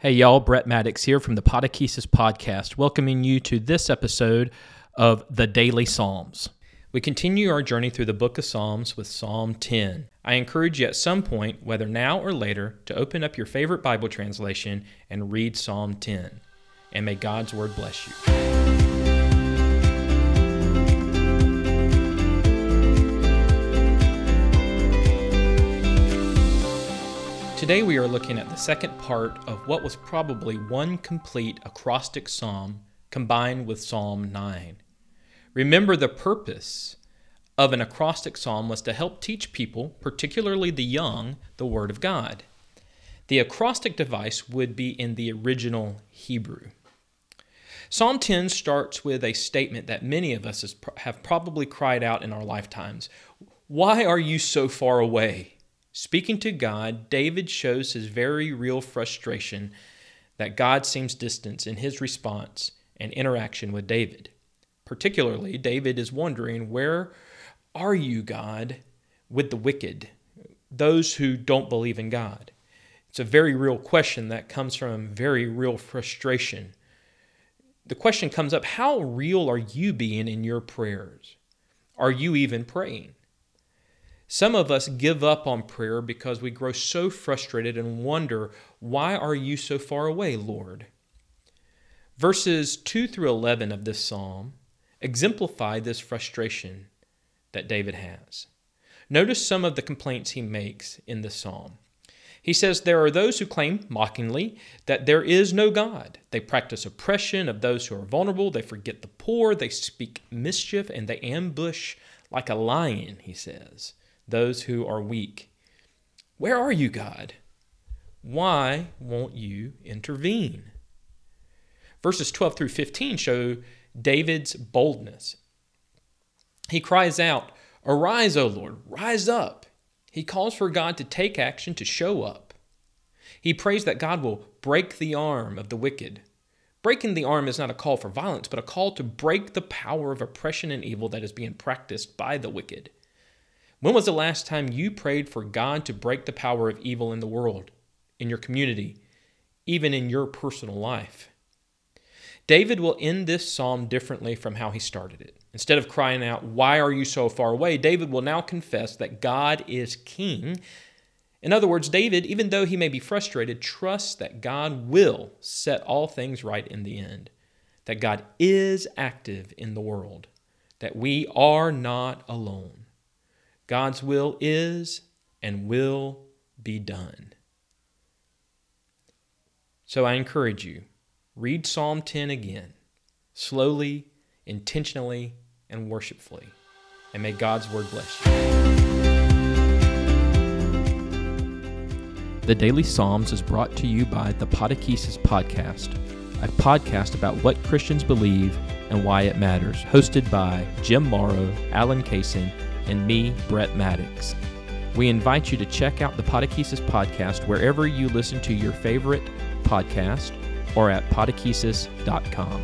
Hey, y'all, Brett Maddox here from the Podechesis Podcast, welcoming you to this episode of the Daily Psalms. We continue our journey through the book of Psalms with Psalm 10. I encourage you at some point, whether now or later, to open up your favorite Bible translation and read Psalm 10. And may God's word bless you. Today we are looking at the second part of what was probably one complete acrostic psalm combined with Psalm 9. Remember, the purpose of an acrostic psalm was to help teach people, particularly the young, the Word of God. The acrostic device would be in the original Hebrew. Psalm 10 starts with a statement that many of us have probably cried out in our lifetimes Why are you so far away? Speaking to God, David shows his very real frustration that God seems distant in his response and interaction with David. Particularly, David is wondering, Where are you, God, with the wicked, those who don't believe in God? It's a very real question that comes from very real frustration. The question comes up How real are you being in your prayers? Are you even praying? Some of us give up on prayer because we grow so frustrated and wonder, Why are you so far away, Lord? Verses 2 through 11 of this psalm exemplify this frustration that David has. Notice some of the complaints he makes in the psalm. He says, There are those who claim mockingly that there is no God. They practice oppression of those who are vulnerable. They forget the poor. They speak mischief and they ambush like a lion, he says those who are weak. Where are you, God? Why won't you intervene? Verses 12 through 15 show David's boldness. He cries out, Arise, O Lord, rise up. He calls for God to take action, to show up. He prays that God will break the arm of the wicked. Breaking the arm is not a call for violence, but a call to break the power of oppression and evil that is being practiced by the wicked. When was the last time you prayed for God to break the power of evil in the world, in your community, even in your personal life? David will end this psalm differently from how he started it. Instead of crying out, Why are you so far away? David will now confess that God is king. In other words, David, even though he may be frustrated, trusts that God will set all things right in the end, that God is active in the world, that we are not alone. God's will is and will be done. So I encourage you read Psalm 10 again, slowly, intentionally, and worshipfully. And may God's word bless you. The Daily Psalms is brought to you by the Podechesis Podcast, a podcast about what Christians believe and why it matters, hosted by Jim Morrow, Alan Kaysen, and me, Brett Maddox. We invite you to check out the Podechesis podcast wherever you listen to your favorite podcast or at podechesis.com.